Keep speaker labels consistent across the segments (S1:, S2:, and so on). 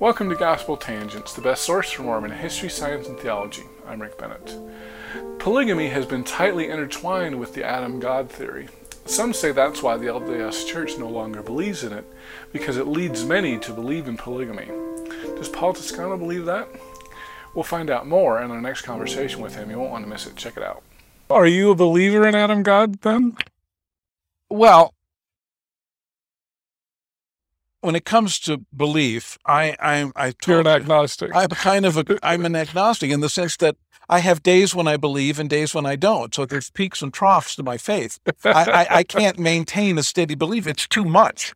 S1: Welcome to Gospel Tangents, the best source for Mormon history, science, and theology. I'm Rick Bennett. Polygamy has been tightly intertwined with the Adam God theory. Some say that's why the LDS Church no longer believes in it, because it leads many to believe in polygamy. Does Paul Toscano believe that? We'll find out more in our next conversation with him. You won't want to miss it. Check it out. Are you a believer in Adam God then?
S2: Well, when it comes to belief, I I I
S1: You're an agnostic.
S2: I'm kind of a I'm an agnostic in the sense that I have days when I believe and days when I don't. So there's peaks and troughs to my faith. I, I, I can't maintain a steady belief. It's too much.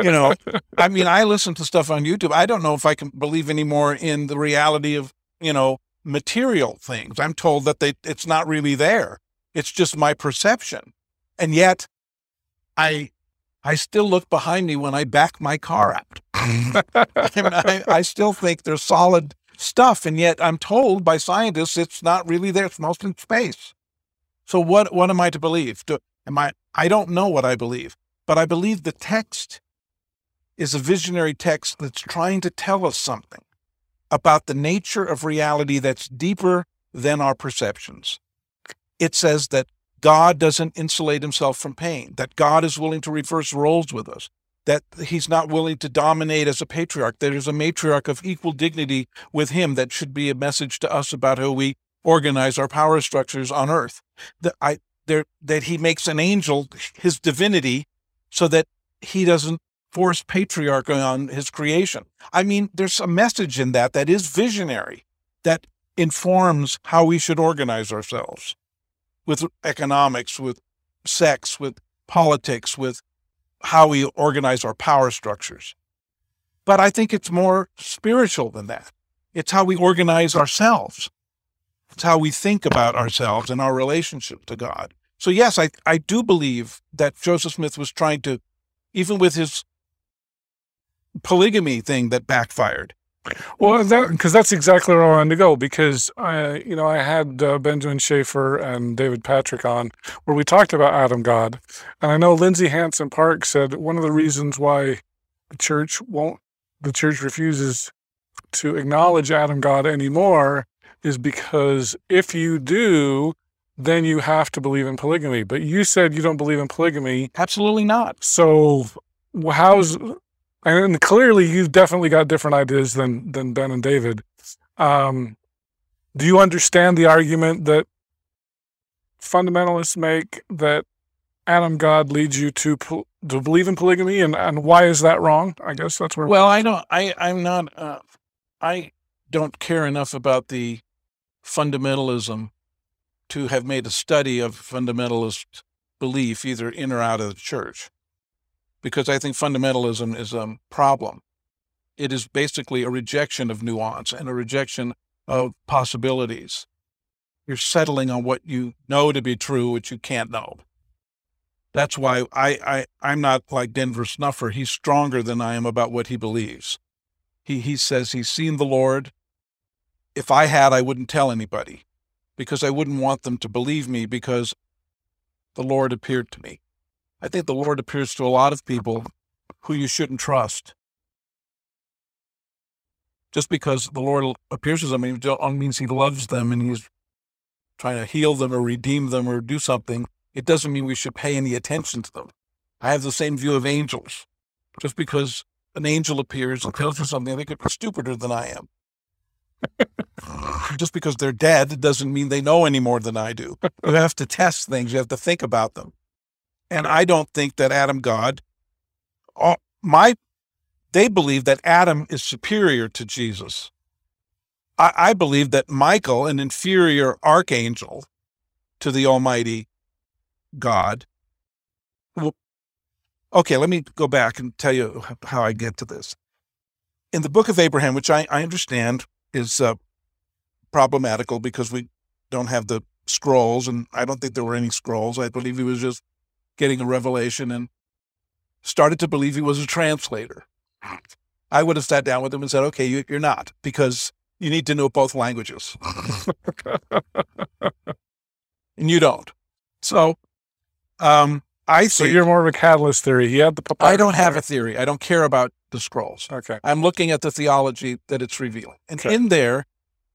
S2: You know, I mean, I listen to stuff on YouTube. I don't know if I can believe anymore in the reality of you know material things. I'm told that they it's not really there. It's just my perception, and yet I I still look behind me when I back my car out. I, mean, I, I, still think there's solid stuff, and yet I'm told by scientists it's not really there. It's mostly in space. So what what am I to believe? Do, am I? I don't know what I believe, but I believe the text is a visionary text that's trying to tell us something about the nature of reality that's deeper than our perceptions. It says that God doesn't insulate himself from pain, that God is willing to reverse roles with us, that he's not willing to dominate as a patriarch, that there's a matriarch of equal dignity with him that should be a message to us about how we organize our power structures on earth. That I there that he makes an angel his divinity so that he doesn't force patriarchy on his creation. I mean, there's a message in that that is visionary, that informs how we should organize ourselves with economics, with sex, with politics, with how we organize our power structures. But I think it's more spiritual than that. It's how we organize ourselves. It's how we think about ourselves and our relationship to God. So, yes, I, I do believe that Joseph Smith was trying to, even with his polygamy thing that backfired,
S1: well, that because that's exactly where I wanted to go. Because I, you know, I had uh, Benjamin Schaeffer and David Patrick on where we talked about Adam God, and I know Lindsay Hansen Park said one of the reasons why the church won't, the church refuses to acknowledge Adam God anymore is because if you do, then you have to believe in polygamy. But you said you don't believe in polygamy.
S2: Absolutely not.
S1: So how's and clearly you've definitely got different ideas than than Ben and David. Um, do you understand the argument that fundamentalists make that Adam God leads you to to believe in polygamy, and and why is that wrong? I guess that's where.
S2: Well, I don't. I I'm not. Uh, I don't care enough about the fundamentalism to have made a study of fundamentalist belief, either in or out of the church because I think fundamentalism is a problem. It is basically a rejection of nuance and a rejection of possibilities. You're settling on what you know to be true, which you can't know. That's why I, I, I'm not like Denver Snuffer. He's stronger than I am about what he believes. He, he says he's seen the Lord. If I had, I wouldn't tell anybody because I wouldn't want them to believe me because the Lord appeared to me. I think the Lord appears to a lot of people who you shouldn't trust. Just because the Lord appears to them means he loves them and he's trying to heal them or redeem them or do something. It doesn't mean we should pay any attention to them. I have the same view of angels. Just because an angel appears and tells you something, they could be stupider than I am. Just because they're dead doesn't mean they know any more than I do. You have to test things. You have to think about them. And I don't think that Adam God, all, my, they believe that Adam is superior to Jesus. I, I believe that Michael, an inferior archangel to the Almighty God, well, okay, let me go back and tell you how I get to this. In the book of Abraham, which I, I understand is uh, problematical because we don't have the scrolls, and I don't think there were any scrolls. I believe he was just getting a revelation and started to believe he was a translator. I would have sat down with him and said, okay, you, are not, because you need to know both languages. and you don't. So, um, I
S1: so you're more of a catalyst theory. He had the
S2: I don't have a theory. I don't care about the scrolls.
S1: Okay.
S2: I'm looking at the theology that it's revealing. And
S1: Okay.
S2: in there,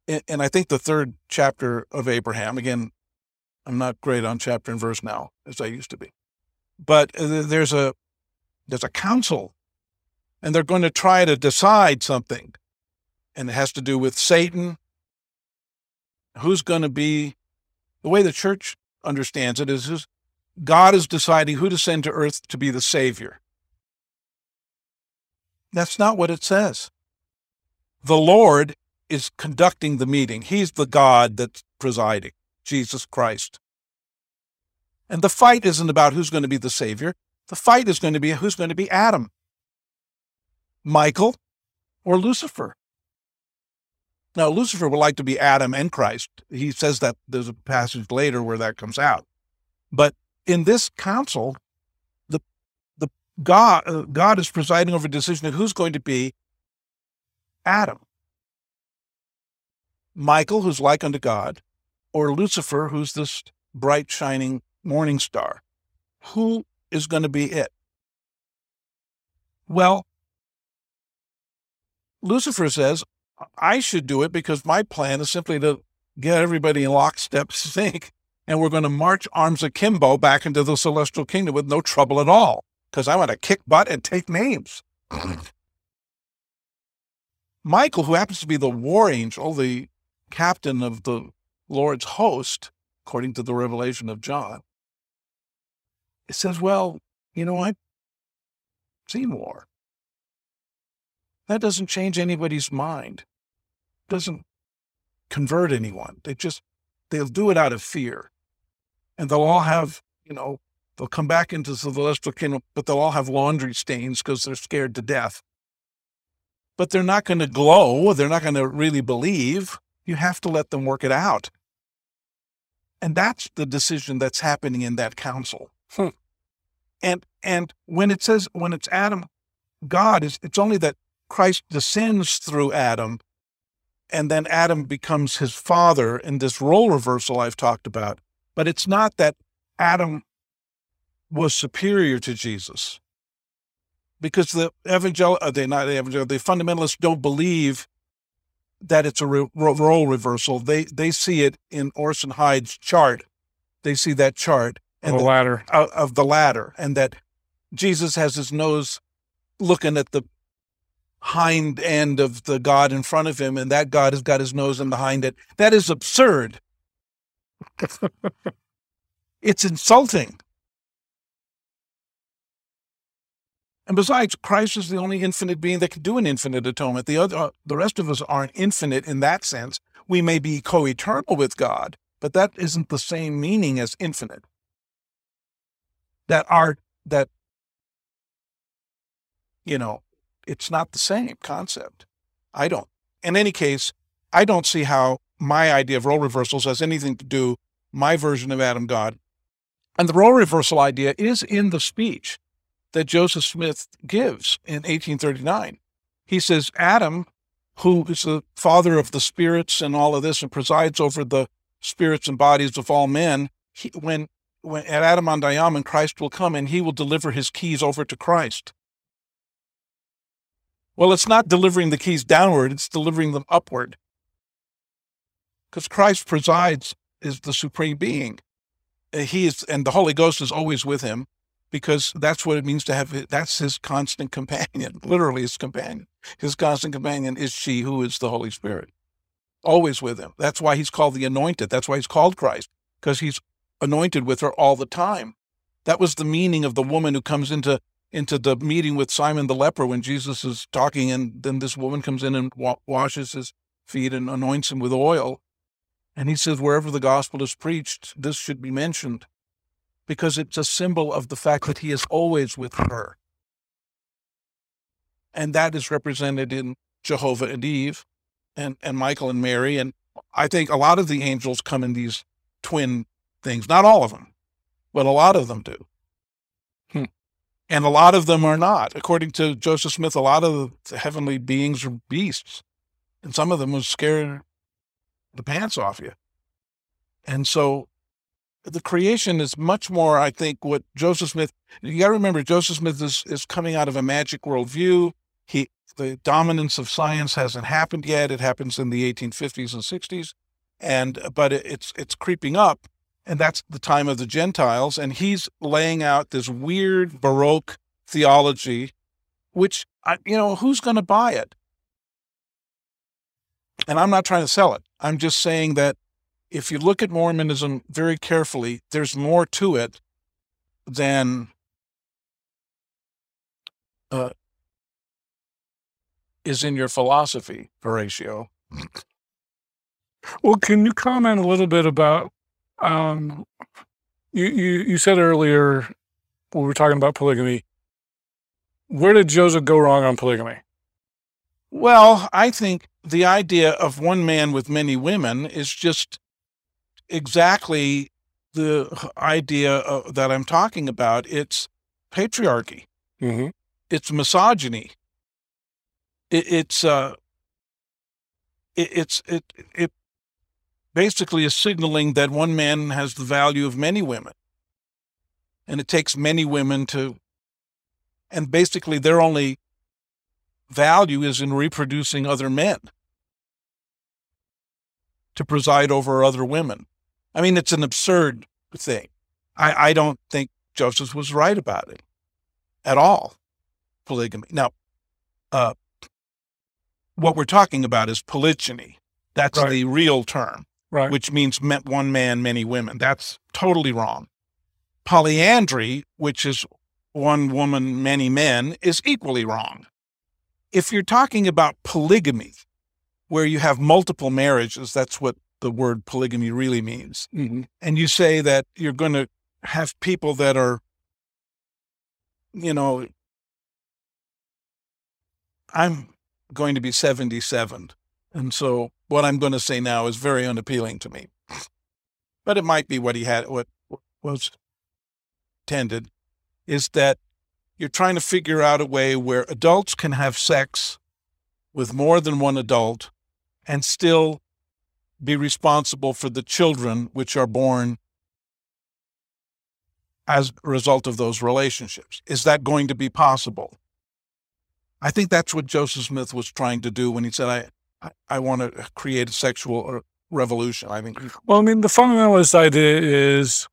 S2: and I think the third chapter of Abraham, again, I'm not great on chapter and verse now as I used to be, but there's a there's a council, and they're going to try to decide something, and it has to do with Satan. Who's going to be the way the church understands it is God is deciding who to send to earth to be the savior. That's not what it says. The Lord is conducting the meeting. He's the God that's presiding, Jesus Christ. And the fight isn't about who's going to be the Savior. The fight is going to be who's going to be Adam, Michael, or Lucifer. Now, Lucifer would like to be Adam and Christ. He says that there's a passage later where that comes out. But in this council, the the God uh, God is presiding over a decision of who's going to be Adam, Michael, who's like unto God, or Lucifer, who's this bright shining morning star. Who is going to be it? Well, Lucifer says, I should do it because my plan is simply to get everybody in lockstep sync, and we're going to march arms akimbo back into the celestial kingdom with no trouble at all because I want to kick butt and take names. Michael, who happens to be the war angel, the captain of the Lord's host, according to the revelation of John, it says, Well, you know, I've seen war. That doesn't change anybody's mind, doesn't convert anyone. They just, they'll do it out of fear. And they'll all have, you know, they'll come back into the celestial kingdom, but they'll all have laundry stains because they're scared to death. But they're not going to glow. They're not going to really believe. You have to let them work it out. And that's the decision that's happening in that council.
S1: Hmm.
S2: And and when it says when it's Adam, God is it's only that Christ descends through Adam, and then Adam becomes his father in this role reversal I've talked about. But it's not that Adam was superior to Jesus, because the evangel uh, they not the evangel the fundamentalists don't believe that it's a re- role reversal. They they see it in Orson Hyde's chart. They see that chart and the,
S1: ladder.
S2: of of the ladder, and that Jesus has his nose looking at the hind end of the God in front of him, and that God has got his nose in behind it. That is absurd. it's insulting. And besides, Christ is the only infinite being that can do an infinite atonement. The other, uh, the rest of us aren't infinite in that sense. We may be co-eternal with God, but that isn't the same meaning as infinite. That are that you know, it's not the same concept. I don't. In any case, I don't see how my idea of role reversals has anything to do my version of Adam God. And the role reversal idea is in the speech that Joseph Smith gives in 1839. He says, Adam, who is the father of the spirits and all of this and presides over the spirits and bodies of all men, he, when, when at Adam-ondi-Ahman, Christ will come and he will deliver his keys over to Christ. Well, it's not delivering the keys downward, it's delivering them upward. Because Christ presides is the supreme being. Uh, He is, and the Holy Ghost is always with him because that's what it means to have, that's his constant companion, literally his companion. His constant companion is she who is the Holy Spirit, always with him. That's why he's called the anointed. That's why he's called Christ, because he's anointed with her all the time. That was the meaning of the woman who comes into into the meeting with Simon the leper when Jesus is talking, and then this woman comes in and wa- washes his feet and anoints him with oil. And he says, wherever the gospel is preached, this should be mentioned because it's a symbol of the fact that he is always with her. And that is represented in Jehovah and Eve and, and Michael and Mary. And I think a lot of the angels come in these twin things, not all of them, but a lot of them do.
S1: Hmm.
S2: And a lot of them are not. According to Joseph Smith, a lot of the heavenly beings are beasts. And some of them will scare the pants off you. And so the creation is much more, I think, what Joseph Smith, you got to remember, Joseph Smith is, is coming out of a magic worldview. he the dominance of science hasn't happened yet. It happens in the 1850s and 60s, and but it's it's creeping up, and that's the time of the Gentiles. And he's laying out this weird Baroque theology, which you know who's going to buy it? And I'm not trying to sell it. I'm just saying that if you look at Mormonism very carefully, there's more to it than uh, is in your philosophy, Horatio.
S1: Well, can you comment a little bit about um, you, you you said earlier when we were talking about polygamy, where did Joseph go wrong on polygamy?
S2: Well, I think the idea of one man with many women is just exactly the idea of, that I'm talking about. It's patriarchy.
S1: Mm-hmm.
S2: It's misogyny. It, it's uh, it, it's it it basically is signaling that one man has the value of many women, and it takes many women to, and basically their only value is in reproducing other men to preside over other women. I mean, it's an absurd thing. I, I don't think Joseph was right about it at all, polygamy. Now, uh, what we're talking about is polygyny. That's right. the real term,
S1: right.
S2: which means one man, many women. That's totally wrong. Polyandry, which is one woman, many men, is equally wrong. If you're talking about polygamy, where you have multiple marriages, that's what the word polygamy really means.
S1: Mm-hmm.
S2: And you say that you're going to have people that are, you know, I'm going to be 77. And so what I'm going to say now is very unappealing to me. But it might be what he had, what was intended, is that you're trying to figure out a way where adults can have sex with more than one adult and still be responsible for the children which are born as a result of those relationships. Is that going to be possible? I think that's what Joseph Smith was trying to do when he said, I, I, want to create a sexual uh, revolution. I think.
S1: Well, I mean, the fundamentalist idea is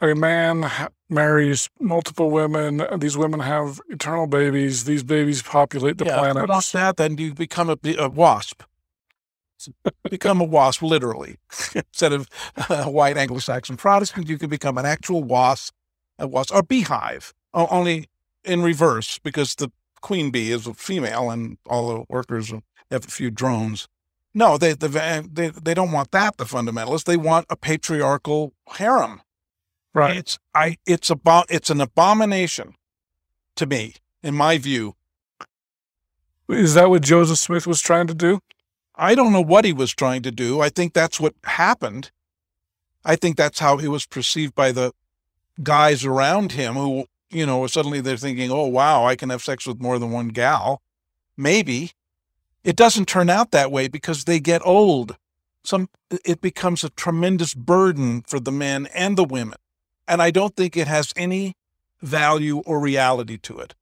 S1: a man marries multiple women. These women have eternal babies. These babies populate the
S2: yeah,
S1: planet.
S2: Not that, then you become a, a wasp. become a wasp, literally. Instead of a white Anglo-Saxon Protestant, you can become an actual wasp, a wasp, or beehive. Only in reverse, because the queen bee is a female, and all the workers have a few drones. No, they, they they don't want that. The fundamentalists they want a patriarchal harem.
S1: Right.
S2: It's I. It's about. It's an abomination to me, in my view.
S1: Is that what Joseph Smith was trying to do?
S2: I don't know what he was trying to do. I think that's what happened. I think that's how he was perceived by the guys around him who, you know, suddenly they're thinking, oh, wow, I can have sex with more than one gal. Maybe. It doesn't turn out that way because they get old. Some, it becomes a tremendous burden for the men and the women. And I don't think it has any value or reality to it.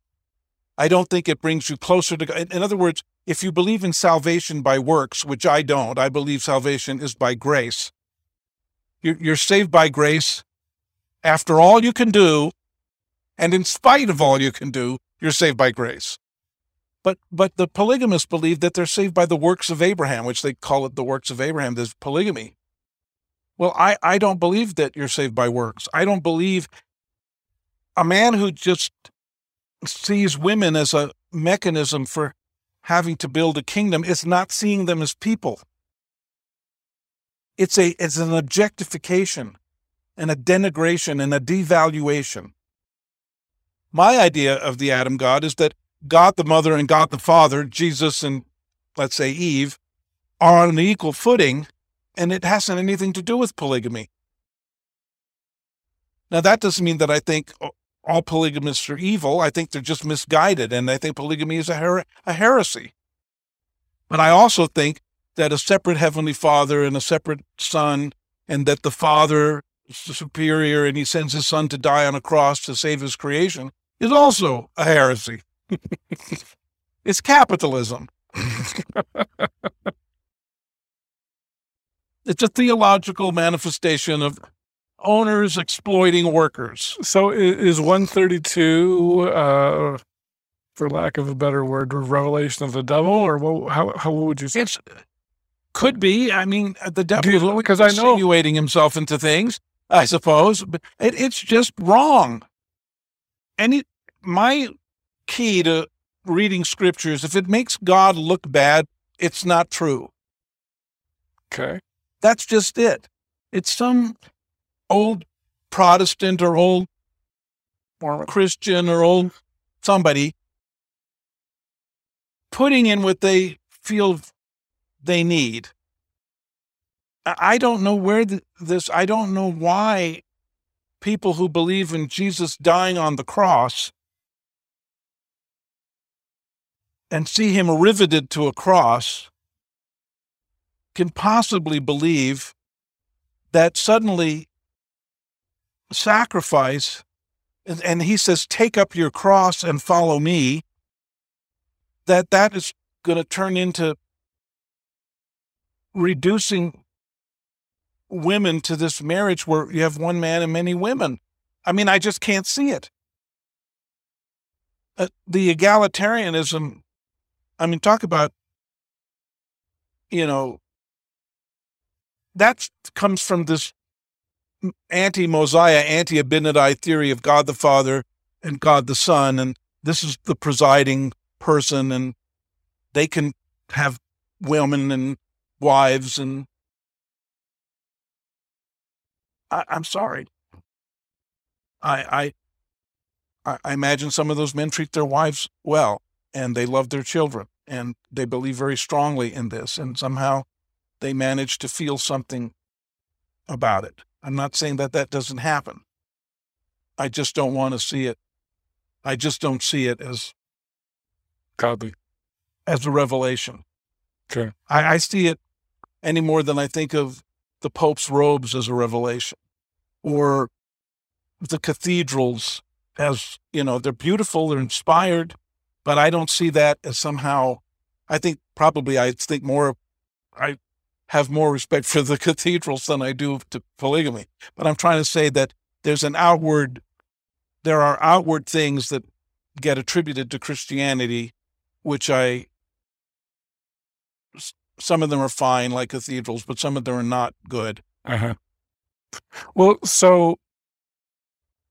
S2: I don't think it brings you closer to God. In other words, if you believe in salvation by works, which I don't, I believe salvation is by grace. You're saved by grace after all you can do, and in spite of all you can do, you're saved by grace. But but the polygamists believe that they're saved by the works of Abraham, which they call it the works of Abraham. There's polygamy. Well, I, I don't believe that you're saved by works. I don't believe a man who just sees women as a mechanism for having to build a kingdom is not seeing them as people. It's a it's an objectification and a denigration and a devaluation. My idea of the Adam God is that God the Mother and God the Father, Jesus and let's say Eve, are on an equal footing, and it hasn't anything to do with polygamy. Now, that doesn't mean that I think all polygamists are evil. I think they're just misguided, and I think polygamy is a, her- a heresy. But I also think that a separate Heavenly Father and a separate Son, and that the Father is superior and he sends his Son to die on a cross to save his creation, is also a heresy. it's capitalism. it's a theological manifestation of owners exploiting workers.
S1: So is 132, uh, for lack of a better word, a revelation of the devil, or what, how, how would you say?
S2: It's could be. I mean, the devil
S1: because I know
S2: insinuating himself into things. I suppose, but it, it's just wrong. And it, my key to reading scriptures, if it makes God look bad, it's not true.
S1: Okay.
S2: That's just it. It's some old Protestant or old Mormon Christian or old somebody putting in what they feel they need. I don't know where this, I don't know why people who believe in Jesus dying on the cross and see him riveted to a cross can possibly believe that suddenly sacrifice, and, he says, take up your cross and follow me, that that is going to turn into reducing women to this marriage where you have one man and many women. I mean, I just can't see it. Uh, the egalitarianism, I mean, talk about, you know, that comes from this anti Mosiah, anti Abinadi theory of God the Father and God the Son. And this is the presiding person, and they can have women and wives and I, am sorry. I, I I imagine some of those men treat their wives well and they love their children and they believe very strongly in this and somehow they manage to feel something about it. I'm not saying that that doesn't happen. I just don't want to see it. I just don't see it as
S1: godly,
S2: as a revelation.
S1: Okay.
S2: I, I see it any more than I think of the Pope's robes as a revelation or the cathedrals as, you know, they're beautiful, they're inspired, but I don't see that as somehow, I think probably I think more, I have more respect for the cathedrals than I do to polygamy. But I'm trying to say that there's an outward, there are outward things that get attributed to Christianity, which I some of them are fine, like cathedrals, but some of them are not good.
S1: Uh-huh. Well, so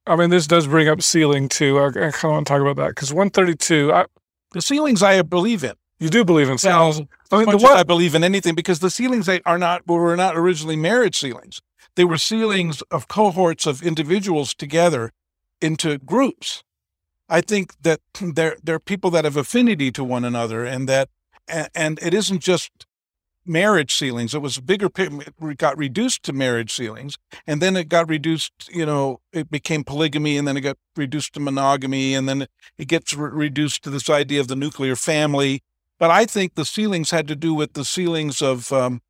S1: I mean, this does bring up sealing too. I, I kind of want to talk about that because 132. I,
S2: the sealings I believe in.
S1: You do believe in sealings.
S2: Well, I mean, the what I believe in anything because the sealings are not were not originally marriage sealings. They were sealings of cohorts of individuals together into groups. I think that there there are people that have affinity to one another, and that and it isn't just marriage sealings. It was bigger, it got reduced to marriage sealings, And then it got reduced, you know, it became polygamy and then it got reduced to monogamy. And then it gets re- reduced to this idea of the nuclear family. But I think the sealings had to do with the sealings of, um,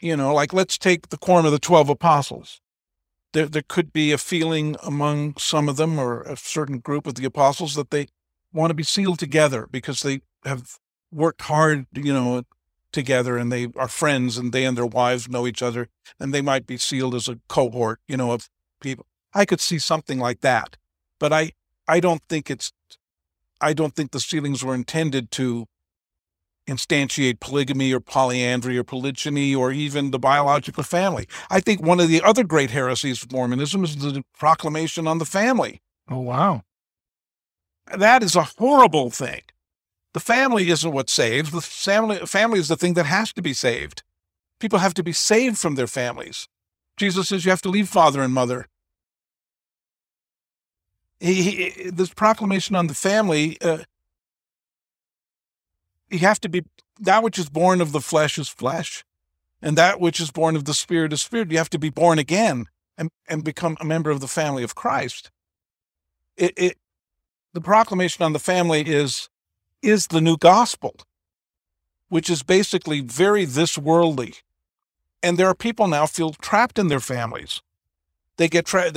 S2: you know, like let's take the quorum of the 12 apostles. There, there could be a feeling among some of them or a certain group of the apostles that they want to be sealed together because they have worked hard, you know, together and they are friends and they and their wives know each other and they might be sealed as a cohort, you know, of people. I could see something like that. But I I don't think it's I don't think the sealings were intended to instantiate polygamy or polyandry or polygyny or even the biological family. I think one of the other great heresies of Mormonism is the proclamation on the family.
S1: Oh wow.
S2: That is a horrible thing. The family isn't what saves. The family, family is the thing that has to be saved. People have to be saved from their families. Jesus says you have to leave father and mother. He, he, this proclamation on the family, uh, you have to be, that which is born of the flesh is flesh, and that which is born of the spirit is spirit. You have to be born again and, and become a member of the family of Christ. It, it, the proclamation on the family is is the new gospel, which is basically very this worldly. And there are people now feel trapped in their families. They get trapped.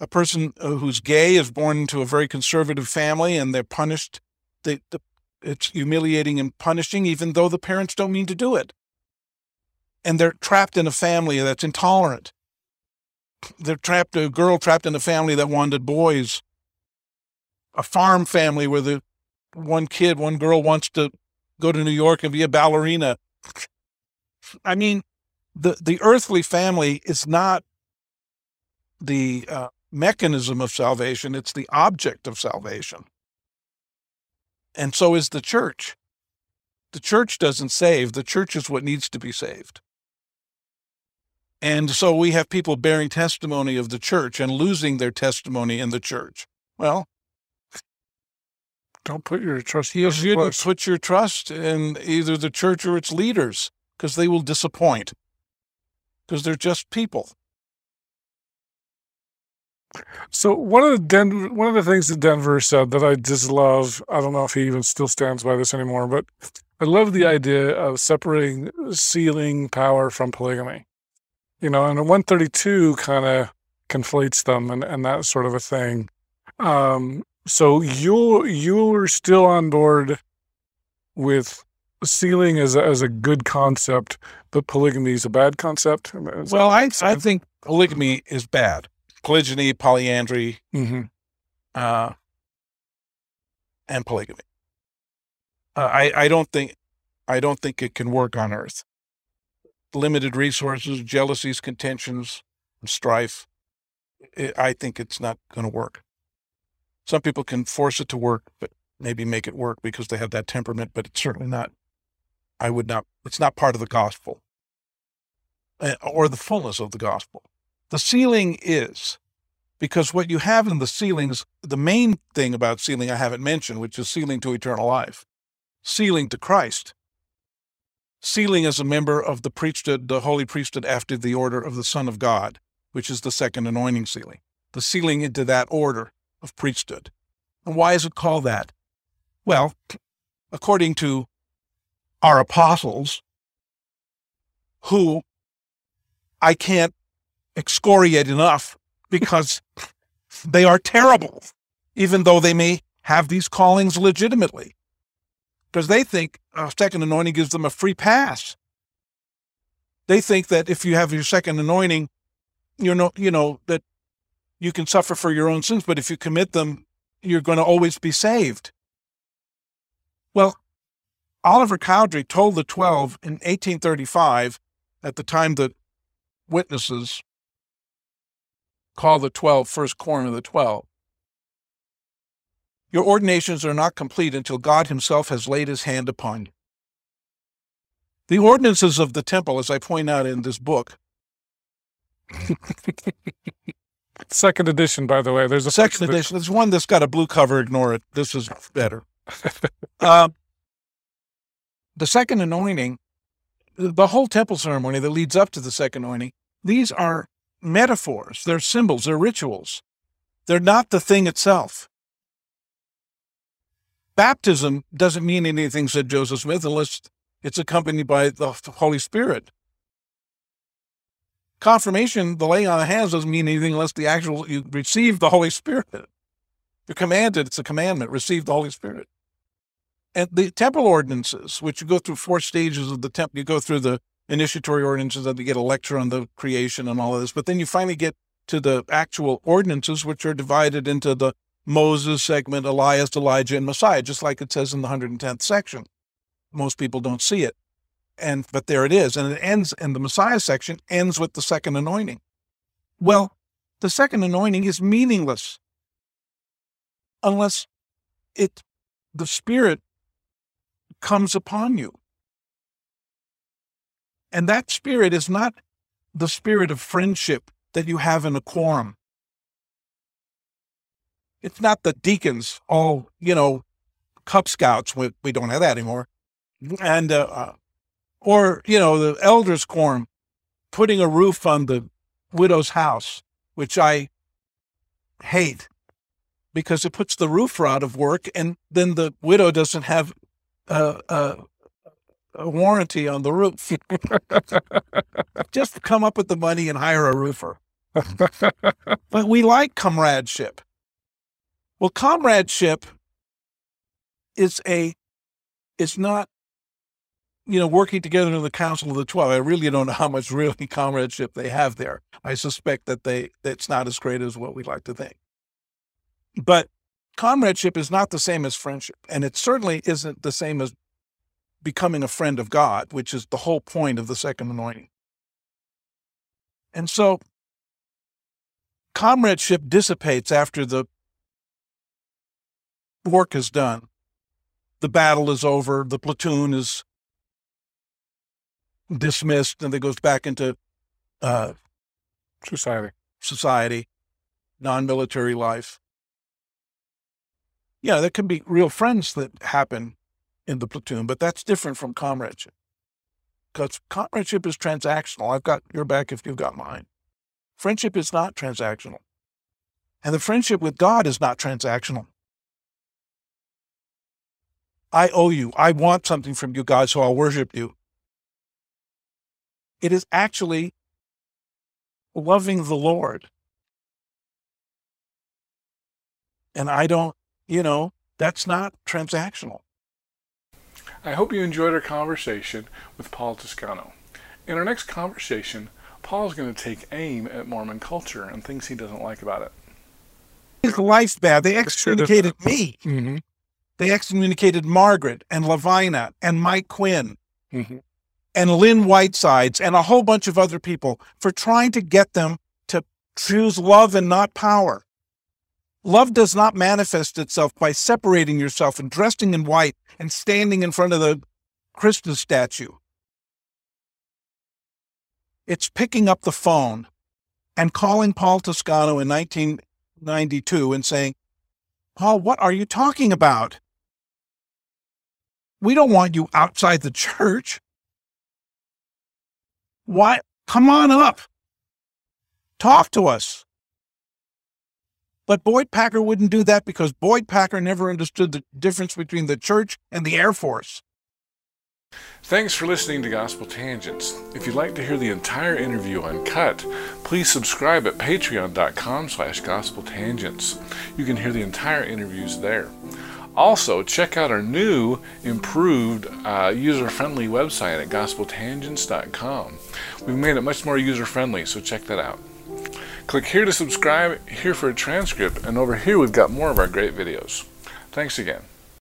S2: A person uh, who's gay is born into a very conservative family and they're punished. They, the, it's humiliating and punishing, even though the parents don't mean to do it. And they're trapped in a family that's intolerant. They're trapped, a girl trapped in a family that wanted boys. A farm family where the one kid, one girl wants to go to New York and be a ballerina. I mean, the, the earthly family is not the uh, mechanism of salvation, it's the object of salvation. And so is the church. The church doesn't save, the church is what needs to be saved. And so we have people bearing testimony of the church and losing their testimony in the church. Well,
S1: don't put your trust.
S2: You shouldn't put your trust in either the church or its leaders because they will disappoint because they're just people.
S1: So one of the Denver, one of the things that Denver said that I just love. I don't know if he even still stands by this anymore, but I love the idea of separating sealing power from polygamy. You know, and 132 kind of conflates them and, and that sort of a thing. Um, so you you're still on board with sealing as a, as a good concept, but polygamy is a bad concept.
S2: Well, I I think polygamy is bad polygyny, polyandry, mm-hmm. uh, and polygamy. Uh, I I don't think I don't think it can work on Earth. Limited resources, jealousies, contentions, and strife. It, I think it's not going to work. Some people can force it to work, but maybe make it work because they have that temperament. But it's certainly not. I would not. It's not part of the gospel, or the fullness of the gospel. The sealing is because what you have in the sealings, the main thing about sealing I haven't mentioned, which is sealing to eternal life, sealing to Christ, sealing as a member of the priesthood, the holy priesthood after the order of the Son of God, which is the second anointing sealing, the sealing into that order of priesthood. And why is it called that? Well, according to our apostles, who I can't excoriate enough because they are terrible, even though they may have these callings legitimately. Because they think a second anointing gives them a free pass. They think that if you have your second anointing, you know, you know, that you can suffer for your own sins, but if you commit them, you're going to always be saved. Well, Oliver Cowdery told the 12 in 1835, at the time that witnesses call the 12 first quorum of the 12. Your ordinations are not complete until God himself has laid his hand upon you. The ordinances of the temple, as I point out in this book,
S1: second edition, by the way. There's a
S2: second edition. There's one that's got a blue cover. Ignore it. This is better. uh, the second anointing, the whole temple ceremony that leads up to the second anointing, these are metaphors, they're symbols, they're rituals. They're not the thing itself. Baptism doesn't mean anything, said Joseph Smith, unless it's accompanied by the Holy Spirit. Confirmation, the laying on of hands, doesn't mean anything unless the actual you receive the Holy Spirit. You're commanded, it's a commandment, receive the Holy Spirit. And the temple ordinances, which you go through four stages of the temple, you go through the initiatory ordinances and you get a lecture on the creation and all of this. But then you finally get to the actual ordinances, which are divided into the Moses segment, Elias, Elijah, and Messiah, just like it says in the 110th section. Most people don't see it. And but there it is. And it ends and the Messiah section ends with the second anointing. Well, the second anointing is meaningless unless it the Spirit comes upon you. And that spirit is not the spirit of friendship that you have in a quorum. It's not the deacons, all, you know, Cub Scouts. We, we don't have that anymore. And, uh, uh, or, you know, the elders' quorum putting a roof on the widow's house, which I hate because it puts the roofer out of work and then the widow doesn't have uh, uh, a warranty on the roof. Just come up with the money and hire a roofer. but we like comradeship. Well, comradeship is a it's not you know working together in the council of the 12 i really don't know how much really comradeship they have there. I suspect that they it's not as great as what we like to think. But comradeship is not the same as friendship and it certainly isn't the same as becoming a friend of god which is the whole point of the second anointing. And so comradeship dissipates after the work is done. The battle is over, the platoon is dismissed, and it goes back into uh,
S1: society,
S2: society, non-military life. Yeah, there can be real friends that happen in the platoon, but that's different from comradeship. Because comradeship is transactional. I've got your back if you've got mine. Friendship is not transactional. And the friendship with God is not transactional. I owe you. I want something from you, God, so I'll worship you. It is actually loving the Lord. And I don't, you know, that's not transactional.
S1: I hope you enjoyed our conversation with Paul Toscano. In our next conversation, Paul's going to take aim at Mormon culture and things he doesn't like about it.
S2: His life's bad. They excommunicated me.
S1: Mm-hmm.
S2: They excommunicated Margaret and Lavina and Mike Quinn
S1: mm-hmm.
S2: And Lynn Whitesides and a whole bunch of other people for trying to get them to choose love and not power. Love does not manifest itself by separating yourself and dressing in white and standing in front of the Christus statue. It's picking up the phone and calling Paul Toscano in 1992 and saying, Paul, what are you talking about? We don't want you outside the church. Why? Come on up. Talk to us. But Boyd Packer wouldn't do that because Boyd Packer never understood the difference between the church and the Air Force.
S1: Thanks for listening to Gospel Tangents. If you'd like to hear the entire interview uncut, please subscribe at patreon.com slash gospeltangents. You can hear the entire interviews there. Also, check out our new, improved, uh, user friendly website at gospeltangents.com. We've made it much more user friendly, so check that out. Click here to subscribe, here for a transcript, and over here we've got more of our great videos. Thanks again.